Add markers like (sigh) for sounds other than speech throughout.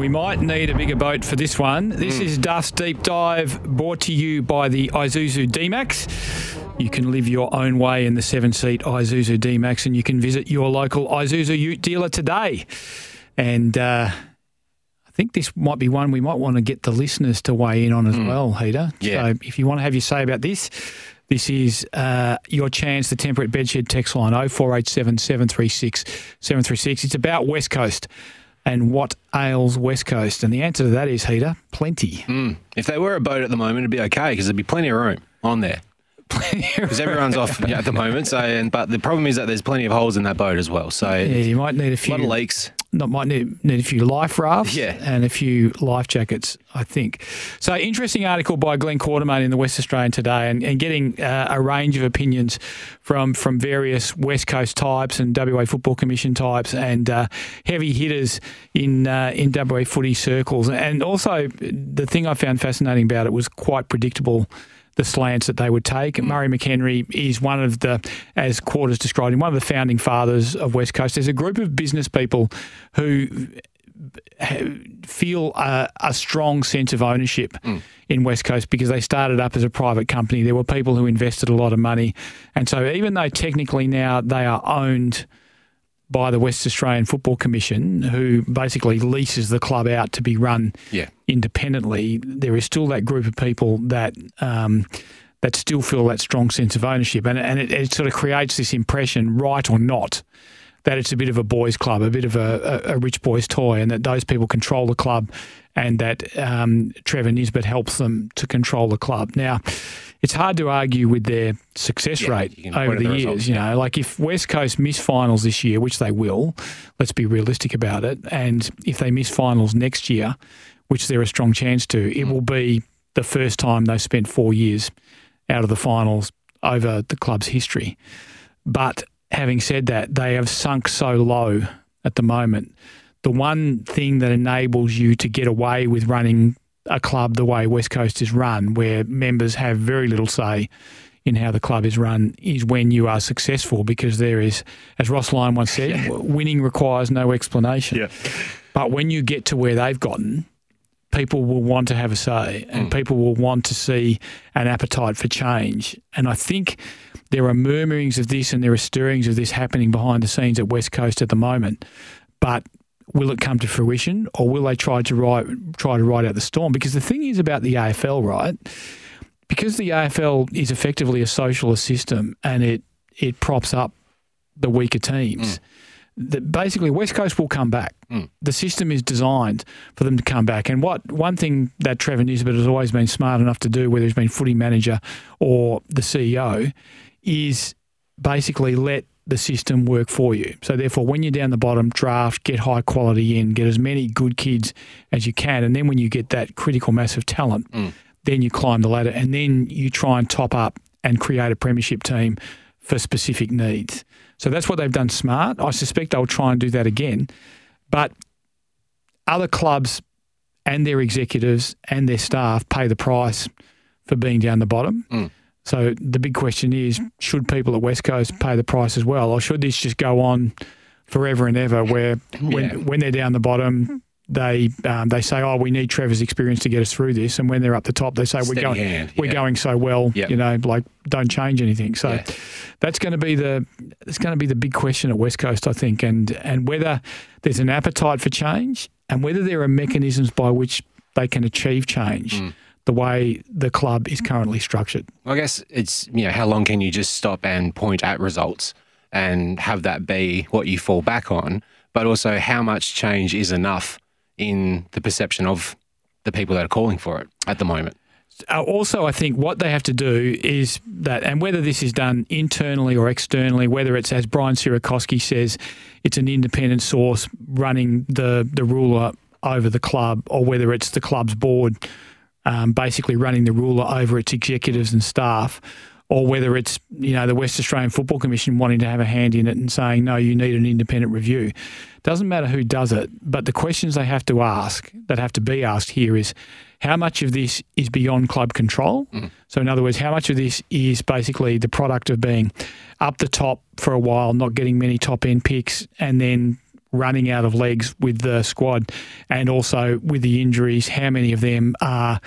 We might need a bigger boat for this one. This Hmm. is Duff's Deep Dive brought to you by the Isuzu D-Max. You can live your own way in the seven-seat Isuzu D-Max and you can visit your local Isuzu Ute dealer today. And uh, I think this might be one we might want to get the listeners to weigh in on as well, Heata. Yeah. So if you want to have your say about this, this is uh, your chance, the Temperate Bedshed text line 0487 736 736. It's about West Coast and what ails West Coast. And the answer to that is, Heata, plenty. Hmm. If they were a boat at the moment, it'd be okay because there'd be plenty of room on there. (laughs) Because everyone's off yeah, at the moment. So, and but the problem is that there's plenty of holes in that boat as well. So, Yeah, you might need a a few. lot of leaks. Not might need, need a few life rafts Yeah. and a few life jackets, I think. So, interesting article by Glenn Quartermaine in the West Australian today, and, and getting uh, a range of opinions from from various West Coast types and WA Football Commission types and uh, heavy hitters in uh, in WA footy circles. And also, the thing I found fascinating about it was quite predictable the slants that they would take. Mm. Murray McHenry is one of the, as Quarters described him, one of the founding fathers of West Coast. There's a group of business people who feel a, a strong sense of ownership mm. in West Coast because they started up as a private company. There were people who invested a lot of money. And so even though technically now they are owned by the West Australian Football Commission, who basically leases the club out to be run Yeah. independently, there is still that group of people that um, that still feel that strong sense of ownership, and and it, it sort of creates this impression, right or not, that it's a bit of a boys' club, a bit of a, a, a rich boys' toy, and that those people control the club, and that um, Trevor Nisbett helps them to control the club. Now, it's hard to argue with their success Yeah, rate over the the years. results, you know, like if West Coast miss finals this year, which they will, let's be realistic about it, and if they miss finals next year, which they're a strong chance to, it will be the first time they've spent four years out of the finals over the club's history. But having said that, they have sunk so low at the moment. The one thing that enables you to get away with running a club the way West Coast is run, where members have very little say in how the club is run, is when you are successful because there is, as Ross Lyon once said, (laughs) winning requires no explanation. But when you get to where they've gotten, people will want to have a say and mm. people will want to see an appetite for change. And I think there are murmurings of this and there are stirrings of this happening behind the scenes at West Coast at the moment. But will it come to fruition or will they try to ride, try to ride out the storm? Because the thing is about the AFL, right? Because the AFL is effectively a socialist system and it, it props up the weaker teams. Mm. That basically West Coast will come back. Mm. The system is designed for them to come back. And what one thing that Trevor Nisbett has always been smart enough to do, whether he's been footy manager or the CEO, is basically let the system work for you. So therefore, when you're down the bottom, draft, get high quality in, get as many good kids as you can, and then when you get that critical mass of talent, mm. then you climb the ladder, and then you try and top up and create a premiership team for specific needs. So that's what they've done smart. I suspect they'll try and do that again. But other clubs and their executives and their staff pay the price for being down the bottom. Mm. So the big question is should people at West Coast pay the price as well? Or should this just go on forever and ever where when, Yeah. when they're down the bottom, they um, they say, "Oh, we need Trevor's experience to get us through this," and when they're up the top, they say, "We're going, hand, we're going so well, Yep. you know, like don't change anything." So Yeah. that's going to be the it's going to be the big question at West Coast, I think, and and whether there's an appetite for change and whether there are mechanisms by which they can achieve change. The way the club is currently structured. I guess it's, you know, how long can you just stop and point at results and have that be what you fall back on? But also, how much change is enough in the perception of the people that are calling for it at the moment? uh, also, I think what they have to do is that, and whether this is done internally or externally, whether it's as Brian Sierakowski says, it's an independent source running the the ruler over the club, or whether it's the club's board um, basically running the ruler over its executives and staff, or whether it's you know the West Australian Football Commission wanting to have a hand in it and saying no, you need an independent review. Doesn't matter who does it, but the questions they have to ask that have to be asked here is how much of this is beyond club control. Mm. So in other words, how much of this is basically the product of being up the top for a while, not getting many top end picks, and then running out of legs with the squad, and also with the injuries, how many of them are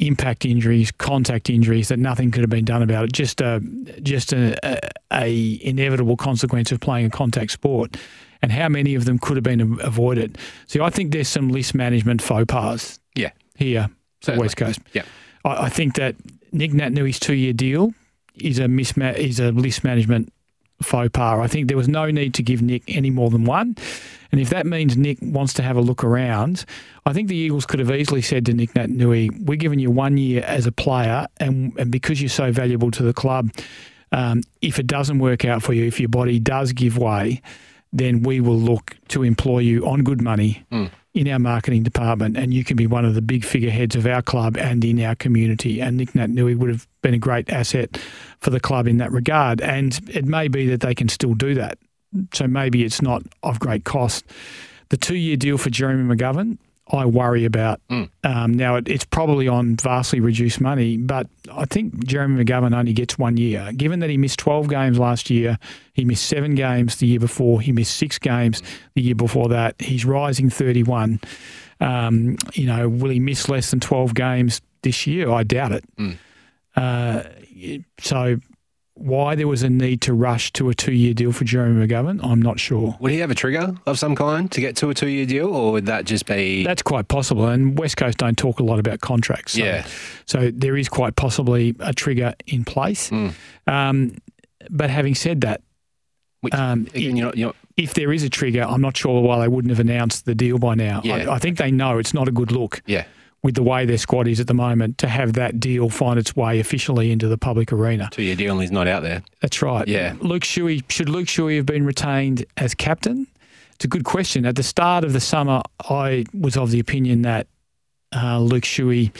impact injuries, contact injuries that nothing could have been done about it. Just a just a, a, a, inevitable consequence of playing a contact sport, and how many of them could have been avoided. So I think there's some list management faux pas. Yeah. Here, the West Coast. Yeah. I, I think that Nick Naitanui's two year deal is a misma- is a list management faux pas. I think there was no need to give Nick any more than one. And if that means Nick wants to have a look around, I think the Eagles could have easily said to Nick Naitanui, we're giving you one year as a player, and, and because you're so valuable to the club, um, if it doesn't work out for you, if your body does give way, then we will look to employ you on good money mm in our marketing department, and you can be one of the big figureheads of our club and in our community. And Nick Naitanui would have been a great asset for the club in that regard. And it may be that they can still do that. So maybe it's not of great cost. The two year deal for Jeremy McGovern, I worry about. Mm. Um, now, it, it's probably on vastly reduced money, but I think Jeremy McGovern only gets one year. Given that he missed 12 games last year, he missed seven games the year before, he missed six games the year before that, he's rising 31. Um, you know, will he miss less than 12 games this year? I doubt it. Mm. Uh, so why there was a need to rush to a two year deal for Jeremy McGovern, I'm not sure. Would he have a trigger of some kind to get to a two year deal, or would that just be. That's quite possible. And West Coast don't talk a lot about contracts. So, yeah. So there is quite possibly a trigger in place. Mm. Um, but having said that, Which, um, again, you're not, you're not... if there is a trigger, I'm not sure why they wouldn't have announced the deal by now. Yeah. I, I think they know it's not a good look. Yeah with the way their squad is at the moment to have that deal find its way officially into the public arena. Two year deal and he's not out there. That's right. Yeah. Luke Shuey, should Luke Shuey have been retained as captain? It's a good question. At the start of the summer, I was of the opinion that uh, Luke Shuey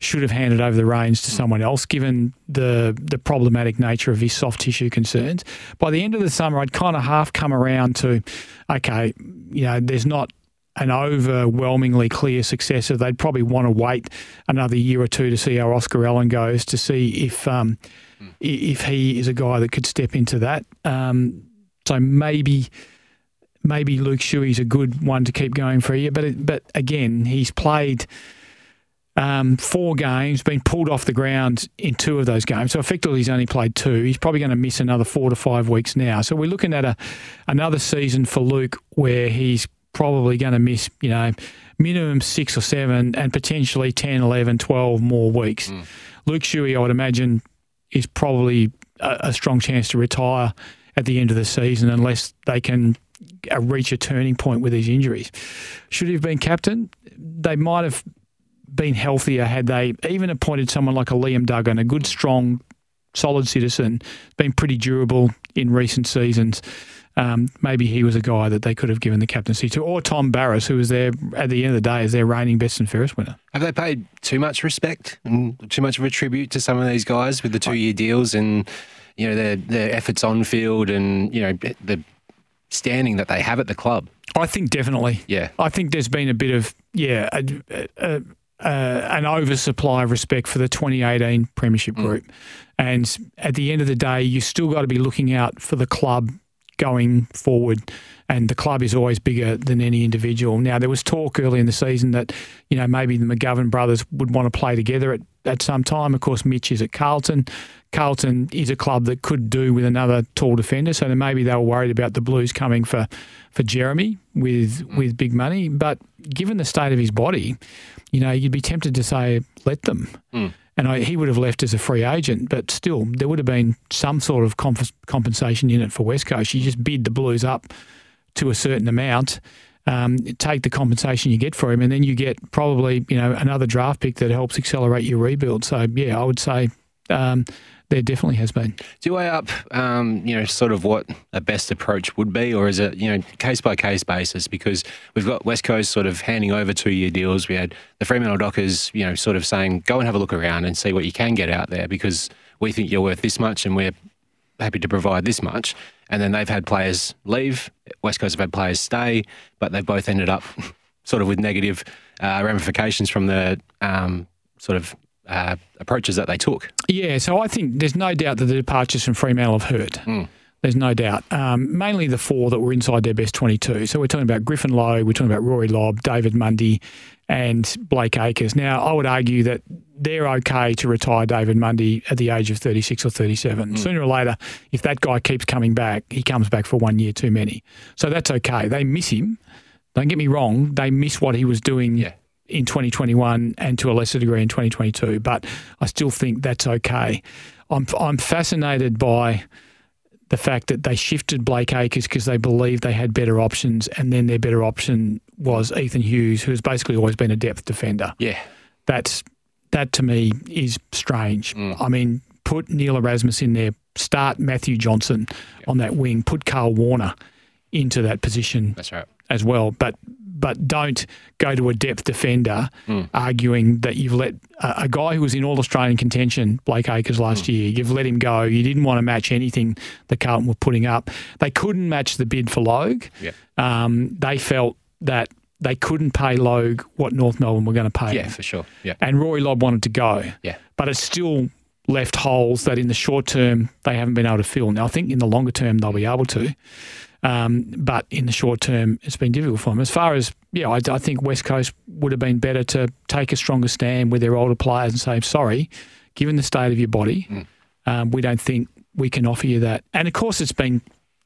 should have handed over the reins to someone else, given the the problematic nature of his soft tissue concerns. By the end of the summer, I'd kind of half come around to, okay, you know, there's not an overwhelmingly clear successor, they'd probably want to wait another year or two to see how Oscar Allen goes to see if um, mm. if he is a guy that could step into that. Um, so maybe maybe Luke Shuey's a good one to keep going for a year, but but again, he's played. Um, four games, been pulled off the ground in two of those games. So effectively, he's only played two. He's probably going to miss another four to five weeks now. So we're looking at a another season for Luke where he's probably going to miss, you know, minimum six or seven and potentially 10, 11, 12 more weeks. Mm. Luke Shuey, I would imagine, is probably a, a, strong chance to retire at the end of the season unless they can uh, reach a turning point with these injuries. Should he have been captain? They might have been healthier had they even appointed someone like a Liam Duggan, a good, strong, solid citizen, been pretty durable in recent seasons um, maybe he was a guy that they could have given the captaincy to, or Tom Barrass, who was there at the end of the day as their reigning best and fairest winner. Have they paid too much respect and too much of a tribute to some of these guys with the two year deals and you know their their efforts on field and you know the standing that they have at the club? I think definitely. Yeah, I think there's been a bit of yeah. A, a, uh, an oversupply of respect for the 2018 Premiership mm. group. Mm. And at the end of the day, you still got to be looking out for the club going forward. And the club is always bigger than any individual. Now, there was talk early in the season that, you know, maybe the McGovern brothers would want to play together at, at some time. Of course, Mitch is at Carlton. Carlton is a club that could do with another tall defender. So then maybe they were worried about the Blues coming for, for Jeremy with mm. with big money. But given the state of his body, you know, you'd be tempted to say, let them. Mm and I, he would have left as a free agent, but still, there would have been some sort of comp- compensation in it for West Coast. You just bid the Blues up to a certain amount. Um, take the compensation you get for him, and then you get probably you know another draft pick that helps accelerate your rebuild. So yeah, I would say um, there definitely has been. Do you weigh up, um, you know, sort of what a best approach would be, or is it, you know, case by case basis? Because we've got West Coast sort of handing over two year deals. We had the Fremantle Dockers, you know, sort of saying, go and have a look around and see what you can get out there because we think you're worth this much and we're happy to provide this much. And then they've had players leave. West Coast have had players stay, but they've both ended up (laughs) sort of with negative uh, ramifications from the um, sort of uh, approaches that they took. Yeah, so I think there's no doubt that the departures from Fremantle have hurt. Mm. There's no doubt. Um, mainly the four that were inside their best 22. So we're talking about Griffin Logue, we're talking about Rory Lobb, David Mundy, and Blake Acres. Now, I would argue that they're okay to retire David Mundy at the age of 36 or 37. Mm. Sooner or later, if that guy keeps coming back, he comes back for one year too many. So that's okay. They miss him. Don't get me wrong, they miss what he was doing yeah in 2021 and to a lesser degree in 2022. But I still think that's okay. I'm I'm fascinated by the fact that they shifted Blake Acres because they believed they had better options, and then their better option was Ethan Hughes, who has basically always been a depth defender. Yeah, that's that to me is strange. Mm. I mean, put Neil Erasmus in there, start Matthew Johnson on that wing, put Karl Worner into that position. That's right. As well, but but don't go to a depth defender mm. arguing that you've let a, a, guy who was in all Australian contention, Blake Acres, last mm. year, you've let him go. You didn't want to match anything that Carlton were putting up. They couldn't match the bid for Logue. Yeah. Um, they felt that they couldn't pay Logue what North Melbourne were going to pay. Yeah, for sure. Yeah. And Rory Lobb wanted to go. Yeah. But it's still left holes that in the short term they haven't been able to fill. Now I think in the longer term they'll be able to. Um, but in the short term, it's been difficult for them. As far as, yeah, I, I, think West Coast would have been better to take a stronger stand with their older players and say, sorry, given the state of your body, mm. um, we don't think we can offer you that. And of course, it's been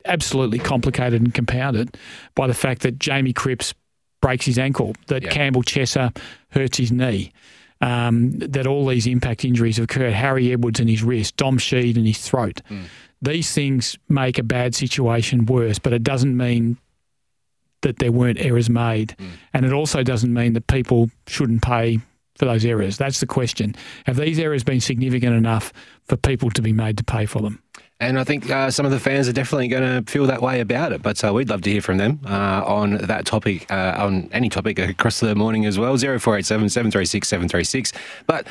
absolutely complicated and compounded by the fact that Jamie Cripps breaks his ankle, that yeah. Campbell Chesser hurts his knee. Um, that all these impact injuries have occurred. Harry Edwards in his wrist, Dom Sheed in his throat. Mm these things make a bad situation worse, but it doesn't mean that there weren't errors made. Mm. And it also doesn't mean that people shouldn't pay for those errors. That's the question. Have these errors been significant enough for people to be made to pay for them? And I think uh, some of the fans are definitely going to feel that way about it. But uh, we'd love to hear from them uh, on that topic, uh, on any topic across the morning as well. 0487 736 736. But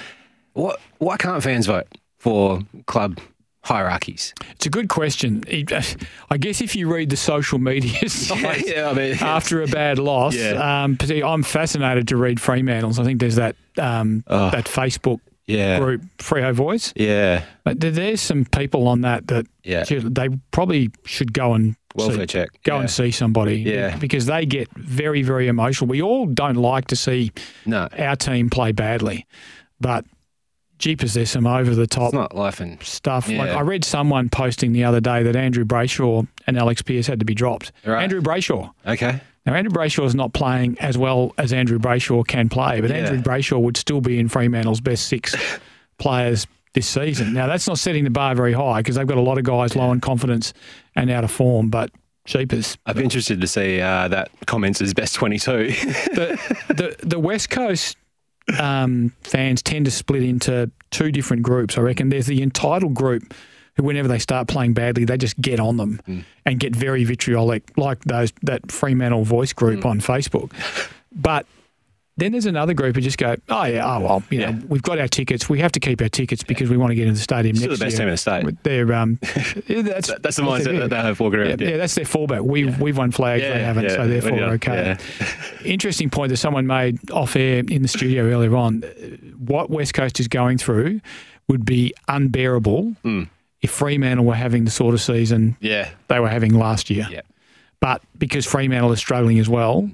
what, why can't fans vote for club hierarchies? It's a good question. (sighs) I guess if you read the social media (laughs) sites yeah, yeah, I mean, after a bad loss, yeah. um, I'm fascinated to read Fremantle's. I think there's that um, oh, that Facebook yeah. group, Freo Voice. Yeah. But there's some people on that that yeah. they probably should go and welfare see, check. Go yeah. and see somebody. Yeah. Because they get very, very emotional. We all don't like to see no. our team play badly, but jeepers, there's some over the top it's not life and stuff. Yeah. Like I read someone posting the other day that Andrew Brayshaw and Alex Pearce had to be dropped. Right. Andrew Brayshaw. Okay. Now Andrew Brayshaw is not playing as well as Andrew Brayshaw can play, but yeah. Andrew Brayshaw would still be in Fremantle's best six (laughs) players this season. Now that's not setting the bar very high because they've got a lot of guys low in confidence and out of form, but Sheepers. I'd be interested to see uh, that comments as best 22. the, the, the West Coast um, fans tend to split into two different groups. I reckon there's the entitled group who, whenever they start playing badly, they just get on them mm. and get very vitriolic, like those that Fremantle voice group mm. on Facebook. But then there's another group who just go, oh yeah, oh well, you yeah. know, we've got our tickets. We have to keep our tickets because we want to get into the stadium Still next the best year. team in the state. They're um, (laughs) yeah, that's that's the mindset that they have walking around. Yeah, yeah. that's their fallback. We we've won flags, they haven't, so therefore we're okay. (laughs) Interesting point that someone made off air in the studio earlier on. What West Coast is going through would be unbearable mm. if Fremantle were having the sort of season yeah. they were having last year. Yeah. But because Fremantle is struggling as well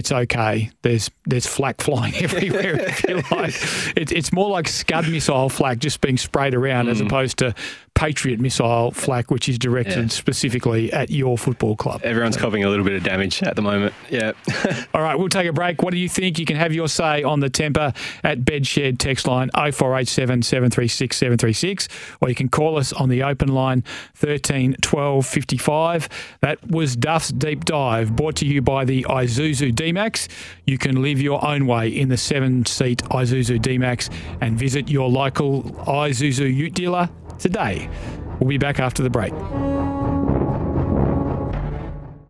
it's okay. There's there's flak (laughs) flying everywhere. if you like, (laughs) it's it's more like Scud missile flak just being sprayed around mm. as opposed to Patriot missile flak, which is directed Yeah. specifically at your football club. Everyone's copying a little bit of damage at the moment. Yeah. (laughs) All right, we'll take a break. What do you think? You can have your say on the temper at Bedshed text line 0487 736 736, or you can call us on the open line 13 12 55. That was Duff's Deep Dive, brought to you by the Isuzu D-Max. You can live your own way in the seven-seat Isuzu D-Max and visit your local Isuzu Ute dealer today. We'll be back after the break.